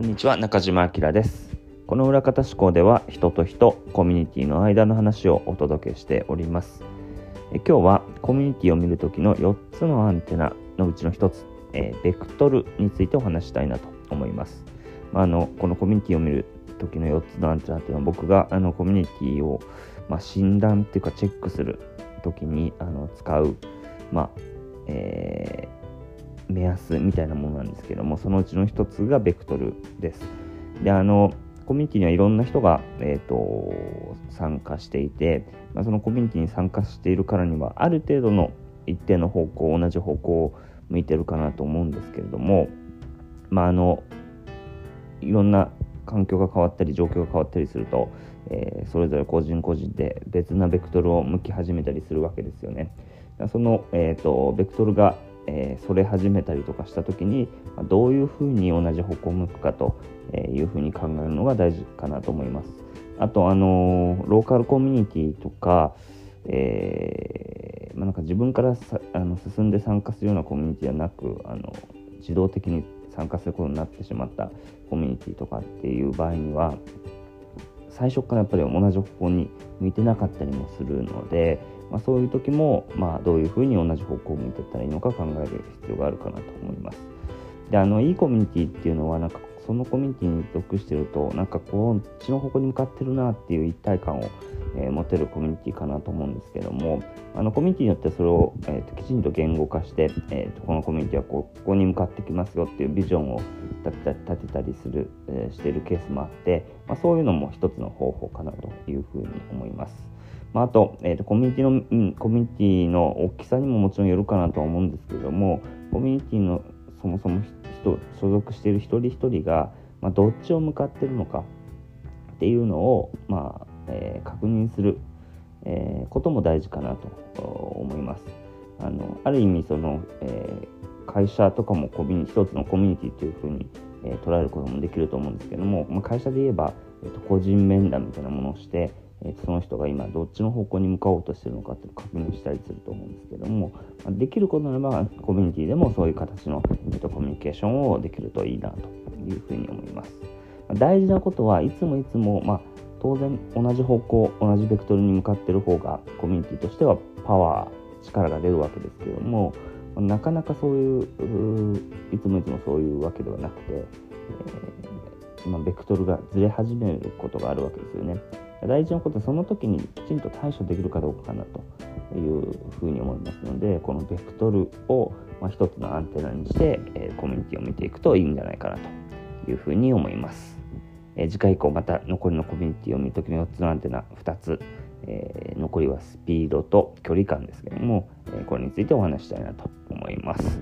こんにちは中島明です。この裏方思考では人と人コミュニティの間の話をお届けしております。え今日はコミュニティを見るときの4つのアンテナのうちの1つ、え、ベクトルについてお話したいなと思います、まあ、あのこのコミュニティを見る時の4つのアンテナっていうのは僕があのコミュニティをまあ、診断っていうかチェックする時にあの使う、まあえー、目安みたいなものなんですけどもそのうちの一つがベクトルです。であのコミュニティにはいろんな人が、えーと、参加していて、まあ、そのコミュニティに参加しているからにはある程度の一定の方向同じ方向を向いてるかなと思うんですけれどもまああのいろんな環境が変わったり状況が変わったりすると、えー、それぞれ個人個人で別なベクトルを向き始めたりするわけですよね。その、えーと、ベクトルが、えー、それ始めたりとかした時にどういうふうに同じ方向を向くかというふうに考えるのが大事かなと思います。あと、あのー、ローカルコミュニティとか、えーまあ、なんか自分からさあの進んで参加するようなコミュニティはなくあの自動的に参加することになってしまったコミュニティとかっていう場合には最初からやっぱり同じ方向に向いてなかったりもするので、まあ、そういう時も、まあ、どういうふうに同じ方向を向いていったらいいのか考える必要があるかなと思います。であのいいコミュニティっていうのはなんかそのコミュニティに属してるとなんかこっちの方向に向かってるなっていう一体感を、えー、持てるコミュニティかなと思うんですけどもあのコミュニティによってそれを、えーと、きちんと言語化して、えーと、このコミュニティはここに向かってきますよっていうビジョンを立てたりする、えー、しているケースもあって、まあ、そういうのも一つの方法かなというふうに思います。まあ、あと,、えーと、コミュニティの、うん、コミュニティの大きさにももちろんよるかなとは思うんですけどもコミュニティのそもそも人所属している一人一人が、まあ、どっちを向かってるのかっていうのを、まあえー、確認する、えー、ことも大事かなと思います。あのある意味その、えー、会社とかもコミュニ一つのコミュニティというふうに、え、捉えることもできると思うんですけども、まあ、会社で言えば、えーと、個人面談みたいなものをして、え、その人が今どっちの方向に向かおうとしてるのかって確認したりすると思うんですけども、ま、できることならばコミュニティでもそういう形の、えーと、コミュニケーションをできるといいなというふうに思います。大事なことはいつもいつも、まあ、当然同じ方向同じベクトルに向かってる方がコミュニティとしてはパワー力が出るわけですけどもなかなかそういういつもいつもそういうわけではなくて、えー、まあ、ベクトルがずれ始めることがあるわけですよね。大事なことはその時にきちんと対処できるかどうかかなというふうに思いますのでこのベクトルを、まあ、一つのアンテナにして、えー、コミュニティを見ていくといいんじゃないかなというふうに思います。えー、次回以降また残りのコミュニティを見るときの4つのアンテナ2つ、えー、残りはスピードと距離感ですけども、えこれについてお話したいなと思います。